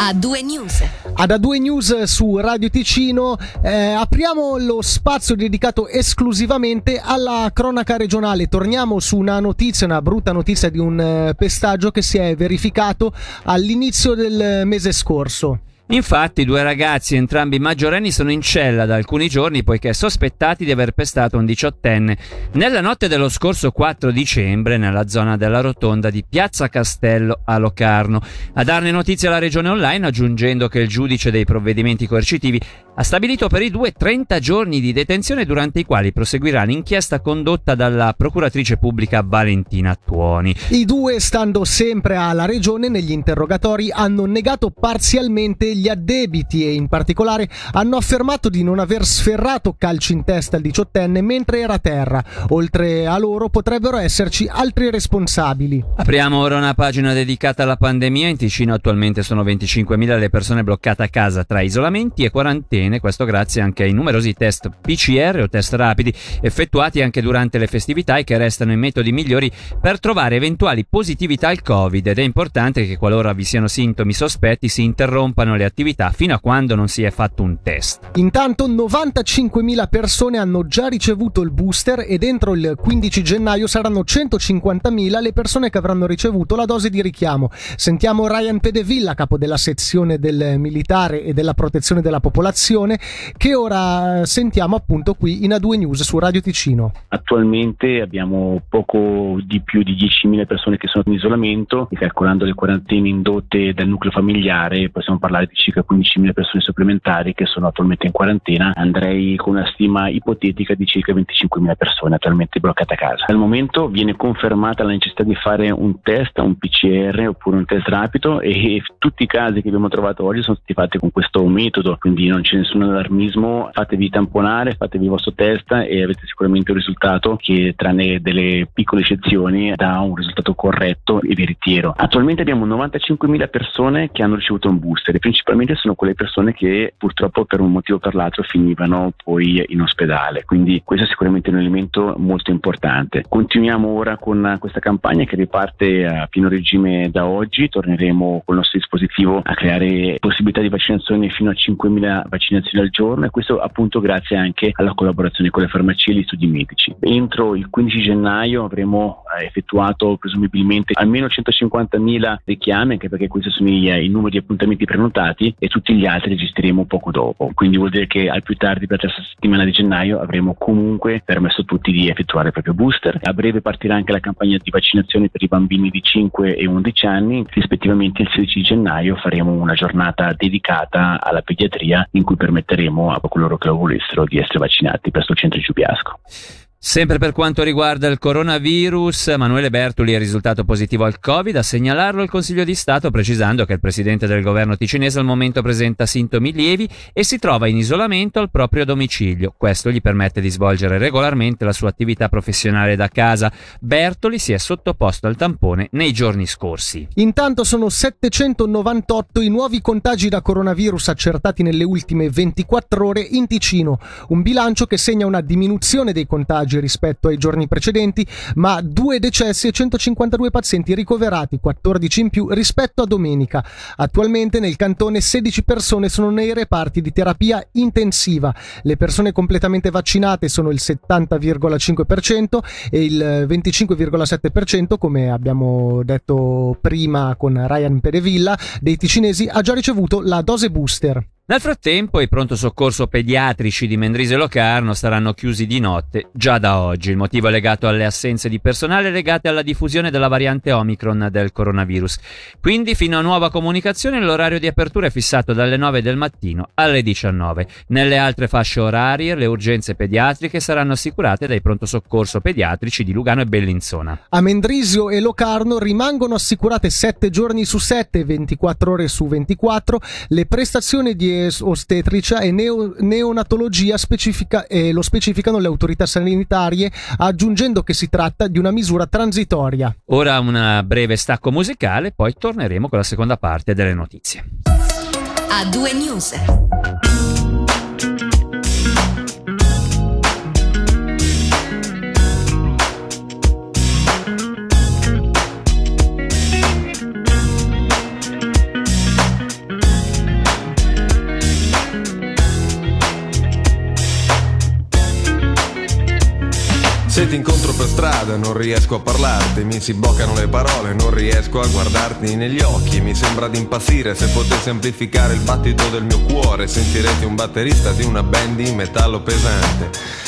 A due news. Ad A2 News su Radio Ticino eh, apriamo lo spazio dedicato esclusivamente alla cronaca regionale. Torniamo su una notizia, una brutta notizia di un eh, pestaggio che si è verificato all'inizio del mese scorso. Infatti, due ragazzi, entrambi maggiorenni, sono in cella da alcuni giorni poiché sospettati di aver pestato un diciottenne nella notte dello scorso 4 dicembre nella zona della rotonda di Piazza Castello a Locarno. A darne notizia la regione online aggiungendo che il giudice dei provvedimenti coercitivi ha stabilito per i due 30 giorni di detenzione durante i quali proseguirà l'inchiesta condotta dalla procuratrice pubblica Valentina Tuoni. I due, stando sempre alla regione, negli interrogatori hanno negato parzialmente gli addebiti e in particolare hanno affermato di non aver sferrato calci in testa al diciottenne mentre era a terra. Oltre a loro potrebbero esserci altri responsabili. Apriamo ora una pagina dedicata alla pandemia. In Ticino attualmente sono 25.000 le persone bloccate a casa tra isolamenti e quarantene, questo grazie anche ai numerosi test PCR o test rapidi effettuati anche durante le festività e che restano i metodi migliori per trovare eventuali positività al Covid ed è importante che qualora vi siano sintomi sospetti si interrompano le attività fino a quando non si è fatto un test. Intanto 95.000 persone hanno già ricevuto il booster e dentro il 15 gennaio saranno 150.000 le persone che avranno ricevuto la dose di richiamo. Sentiamo Ryan Pedevilla, capo della sezione del militare e della protezione della popolazione, che ora sentiamo appunto qui in A2 News su Radio Ticino. Attualmente abbiamo poco di più di 10.000 persone che sono in isolamento e calcolando le quarantene indotte dal nucleo familiare possiamo parlare di circa 15.000 persone supplementari che sono attualmente in quarantena. Andrei con una stima ipotetica di circa 25.000 persone attualmente bloccate a casa. Al momento viene confermata la necessità di fare un test, un PCR oppure un test rapido e tutti i casi che abbiamo trovato oggi sono stati fatti con questo metodo, quindi non c'è nessun allarmismo, fatevi tamponare, fatevi il vostro test e avete sicuramente un risultato che tranne delle piccole eccezioni dà un risultato corretto e veritiero. Attualmente abbiamo 95.000 persone che hanno ricevuto un booster e principalmente sono quelle persone che purtroppo per un motivo o per l'altro finivano poi in ospedale, quindi questo è sicuramente un elemento molto importante. Continuiamo ora con questa campagna che riparte a pieno regime da oggi, torneremo col nostro dispositivo a creare possibilità di vaccinazione fino a 5.000 vaccinazioni al giorno e questo appunto grazie anche alla collaborazione con le farmacie e gli studi medici. Entro il 15 gennaio avremo eh, effettuato presumibilmente almeno 150.000 richiami, anche perché questi sono i, i numeri di appuntamenti prenotati e tutti gli altri registreremo poco dopo. Quindi vuol dire che al più tardi per la terza settimana di gennaio avremo comunque permesso a tutti di effettuare il proprio booster. A breve partirà anche la campagna di vaccinazione per i bambini di 5 e 11 anni. Rispettivamente il 16 gennaio faremo una giornata dedicata alla pediatria in cui permetteremo a coloro che lo volessero di essere vaccinati presso il centro Giubiasco. Sempre per quanto riguarda il coronavirus, Emanuele Bertoli è risultato positivo al Covid, a segnalarlo il Consiglio di Stato precisando che il presidente del governo ticinese al momento presenta sintomi lievi e si trova in isolamento al proprio domicilio. Questo gli permette di svolgere regolarmente la sua attività professionale da casa. Bertoli si è sottoposto al tampone nei giorni scorsi. Intanto sono 798 i nuovi contagi da coronavirus accertati nelle ultime 24 ore in Ticino, un bilancio che segna una diminuzione dei contagi rispetto ai giorni precedenti, ma due decessi e 152 pazienti ricoverati, 14 in più rispetto a domenica. Attualmente nel cantone 16 persone sono nei reparti di terapia intensiva. Le persone completamente vaccinate sono il 70,5% e il 25,7%, come abbiamo detto prima con Ryan Perevilla, dei ticinesi ha già ricevuto la dose booster. Nel frattempo i pronto soccorso pediatrici di Mendrise Locarno saranno chiusi di notte già da oggi. Il motivo è legato alle assenze di personale legate alla diffusione della variante Omicron del coronavirus. Quindi fino a nuova comunicazione l'orario di apertura è fissato dalle 9 del mattino alle 19. Nelle altre fasce orarie le urgenze pediatriche saranno assicurate dai pronto soccorso pediatrici di Lugano e Bellinzona. A Mendrisio e Locarno rimangono assicurate 7 giorni su 7 e 24 ore su 24 le prestazioni di ostetricia e neo- neonatologia specifica, eh, lo specificano le autorità sanitarie, aggiungendo che si tratta di una misura transitoria. Ora un breve stacco musicale, poi torneremo con la seconda parte delle notizie. A due news. Strada, non riesco a parlarti, mi si bloccano le parole, non riesco a guardarti negli occhi, mi sembra di impazzire, se potessi amplificare il battito del mio cuore, sentirete un batterista di una band di metallo pesante.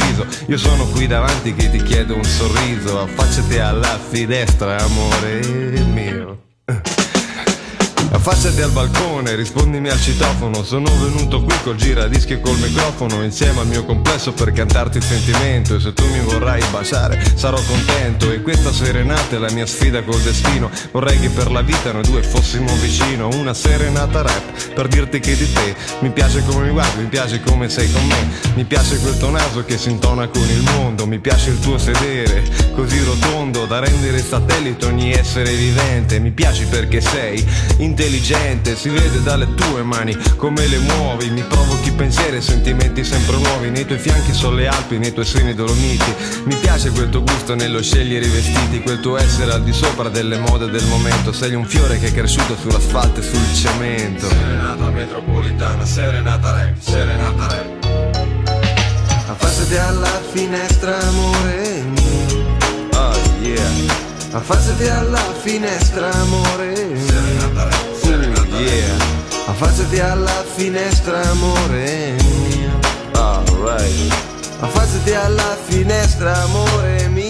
condiviso Io sono qui davanti che ti chiedo un sorriso. Affacciati alla finestra, amore mio Affacciati al balcone, rispondimi al citofono. Sono venuto qui col giradischi e col microfono Insieme al mio complesso per cantarti il sentimento. E se tu mi vorrai baciare sarò contento. E questa serenata è la mia sfida col destino. Vorrei che per la vita noi due fossimo vicino Una serenata rap. Per dirti che di te Mi piace come mi guardi, mi piace come sei con me. Mi piace quel tuo naso che si intona con il mondo. Mi piace il tuo sedere così rotondo Da rendere satellite ogni essere vivente. Mi piaci perché sei intelligente intelligente, si vede dalle tue mani come le muovi, mi provochi pensieri e sentimenti sempre nuovi, nei tuoi fianchi sono le Alpi, nei tuoi seni dolomiti, mi piace quel tuo gusto nello scegliere i vestiti, quel tuo essere al di sopra delle mode del momento, sei un fiore che è cresciuto sull'asfalto e sul cemento. Serenata metropolitana, serenata rap, serenata rap. Affacciati alla finestra, amore mio. Oh yeah. Affacciati alla finestra, amore mio. Affacciati alla finestra amore mio. Alright Affacciati alla finestra amore mio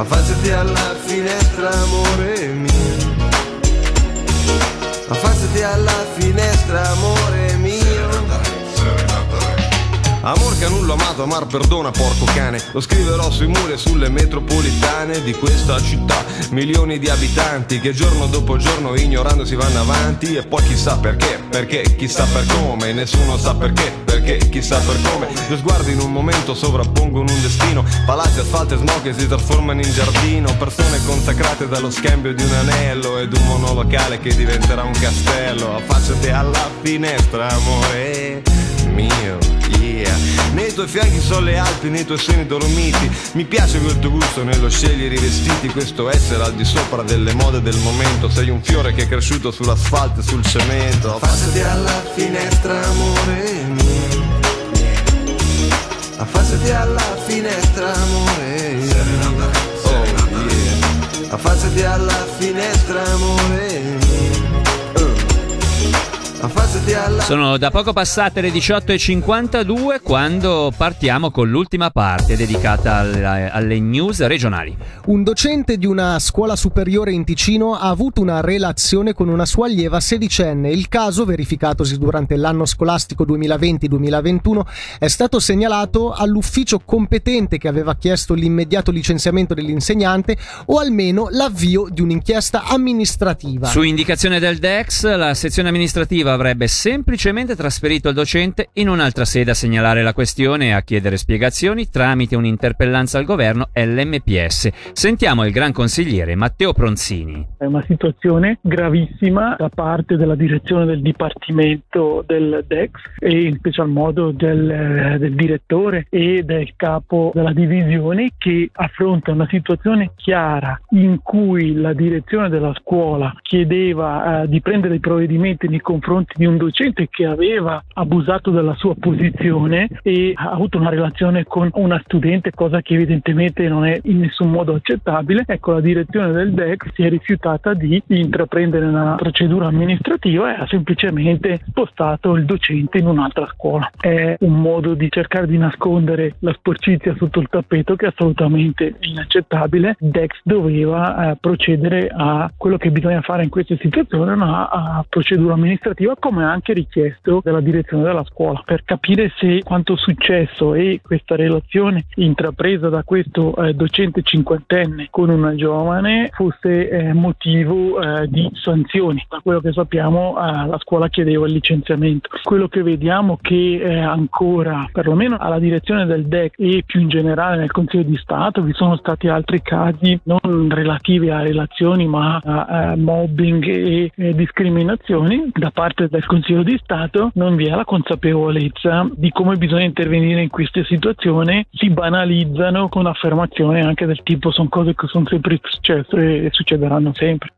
Affacciati alla finestra amore mio. Affacciati alla finestra amore mio Amor che nullo amato, amar perdona porco cane. Lo scriverò sui muri e sulle metropolitane di questa città. Milioni di abitanti che giorno dopo giorno ignorando si vanno avanti. E poi chissà perché, perché, chissà per come. Nessuno sa perché, perché, chissà per come. Due sguardi in un momento sovrappongono un destino. Palazzi, asfalto e smog che si trasformano in giardino. Persone consacrate dallo scambio di un anello Ed un monolocale che diventerà un castello. Affacciati alla finestra amore mio yeah. Nei tuoi fianchi sono le Alpi, nei tuoi seni dolomiti. Mi piace quel tuo gusto nello scegliere i vestiti Questo essere al di sopra delle mode del momento. Sei un fiore che è cresciuto sull'asfalto e sul cemento. Affacciati alla finestra amore mio. Affacciati alla finestra amore mio. Oh yeah. Affacciati alla finestra amore mio sono da poco passate le 18.52 quando partiamo con l'ultima parte dedicata alle, alle, news regionali. Un docente di una scuola superiore in Ticino ha avuto una relazione con una sua allieva sedicenne. Il caso, verificatosi durante l'anno scolastico 2020-2021, è stato segnalato all'ufficio competente che aveva chiesto l'immediato licenziamento dell'insegnante o almeno l'avvio di un'inchiesta amministrativa. Su indicazione del DEX, la sezione amministrativa avrebbe semplicemente trasferito il docente in un'altra sede a segnalare la questione e a chiedere spiegazioni tramite un'interpellanza al governo LMPS. Sentiamo il gran consigliere Matteo Pronzini. È una situazione gravissima da parte della direzione del dipartimento del DEX e in special modo del, del direttore e del capo della divisione che affronta una situazione chiara in cui la direzione della scuola chiedeva eh, di prendere i provvedimenti nei confronti confronti di un docente che aveva abusato della sua posizione e ha avuto una relazione con una studente, cosa che evidentemente non è in nessun modo accettabile. Ecco, la direzione del DEC si è rifiutata di intraprendere una procedura amministrativa e ha semplicemente spostato il docente in un'altra scuola. È un modo di cercare di nascondere la sporcizia sotto il tappeto che è assolutamente inaccettabile. Dex doveva eh, procedere a quello che bisogna fare in queste situazioni, una procedura amministrativa come anche richiesto dalla direzione della scuola per capire se quanto successo e questa relazione intrapresa da questo eh, docente cinquantenne con una giovane fosse eh, motivo eh, di sanzioni. Da quello che sappiamo eh, la scuola chiedeva il licenziamento. Quello che vediamo che eh, ancora, perlomeno alla direzione del DEC e più in generale nel Consiglio di Stato, vi sono stati altri casi non relativi a relazioni ma a, a mobbing e discriminazioni da parte del Consiglio di Stato, non vi è la consapevolezza di come bisogna intervenire in queste situazioni, si banalizzano con affermazioni anche del tipo sono cose che sono sempre successe e succederanno sempre.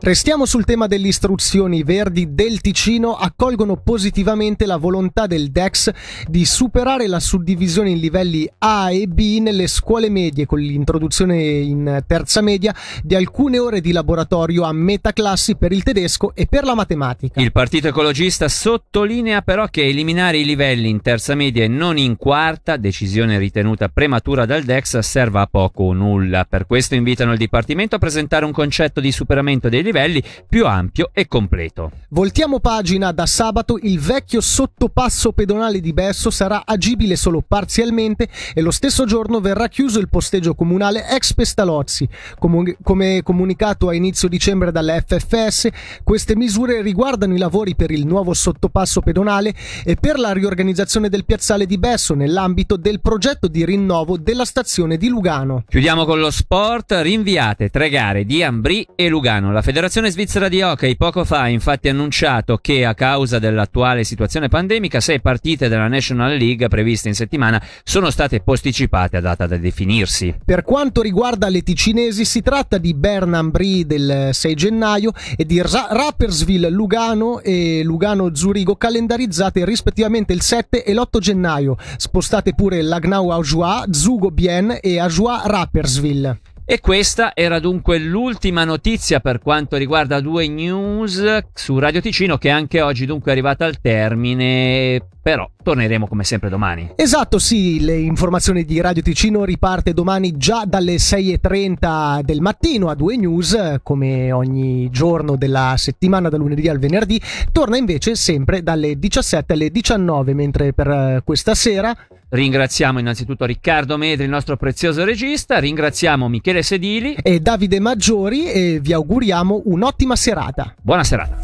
Restiamo sul tema delle istruzioni. Verdi del Ticino accolgono positivamente la volontà del DEX di superare la suddivisione in livelli A e B nelle scuole medie con l'introduzione in terza media di alcune ore di laboratorio a metaclassi per il tedesco e per la matematica. Il Partito Ecologista sottolinea però che eliminare i livelli in terza media e non in quarta, decisione ritenuta prematura dal DEX, serva a poco o nulla. Per questo invitano il Dipartimento a presentare un concetto di superamento dei livelli più ampio e completo. Voltiamo pagina da sabato, il vecchio sottopasso pedonale di Besso sarà agibile solo parzialmente e lo stesso giorno verrà chiuso il posteggio comunale ex Pestalozzi. Comun- come comunicato a inizio dicembre dalla FFS, queste misure riguardano i lavori per il nuovo sottopasso pedonale e per la riorganizzazione del piazzale di Besso nell'ambito del progetto di rinnovo della stazione di Lugano. Chiudiamo con lo sport, rinviate tre gare di Ambri e Lugano. La Federazione Svizzera di Hockey poco fa ha infatti annunciato che a causa dell'attuale situazione pandemica sei partite della National League previste in settimana sono state posticipate a data da definirsi. Per quanto riguarda le ticinesi si tratta di Bernam Brie del 6 gennaio e di Ra- Rappersville Lugano e Lugano Zurigo calendarizzate rispettivamente il 7 e l'8 gennaio, spostate pure Lagnau Ajoie, Zugo Bien e Ajoie Rappersville. E questa era dunque l'ultima notizia per quanto riguarda due news su Radio Ticino che anche oggi dunque è arrivata al termine, però torneremo come sempre domani. Esatto, sì, le informazioni di Radio Ticino riparte domani già dalle 6.30 del mattino a due news, come ogni giorno della settimana, da lunedì al venerdì, torna invece sempre dalle 17 alle 19, mentre per eh, questa sera Ringraziamo innanzitutto Riccardo Medri, il nostro prezioso regista, ringraziamo Michele Sedili e Davide Maggiori e vi auguriamo un'ottima serata. Buona serata.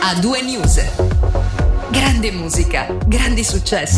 A due news. Grande musica, grandi successi.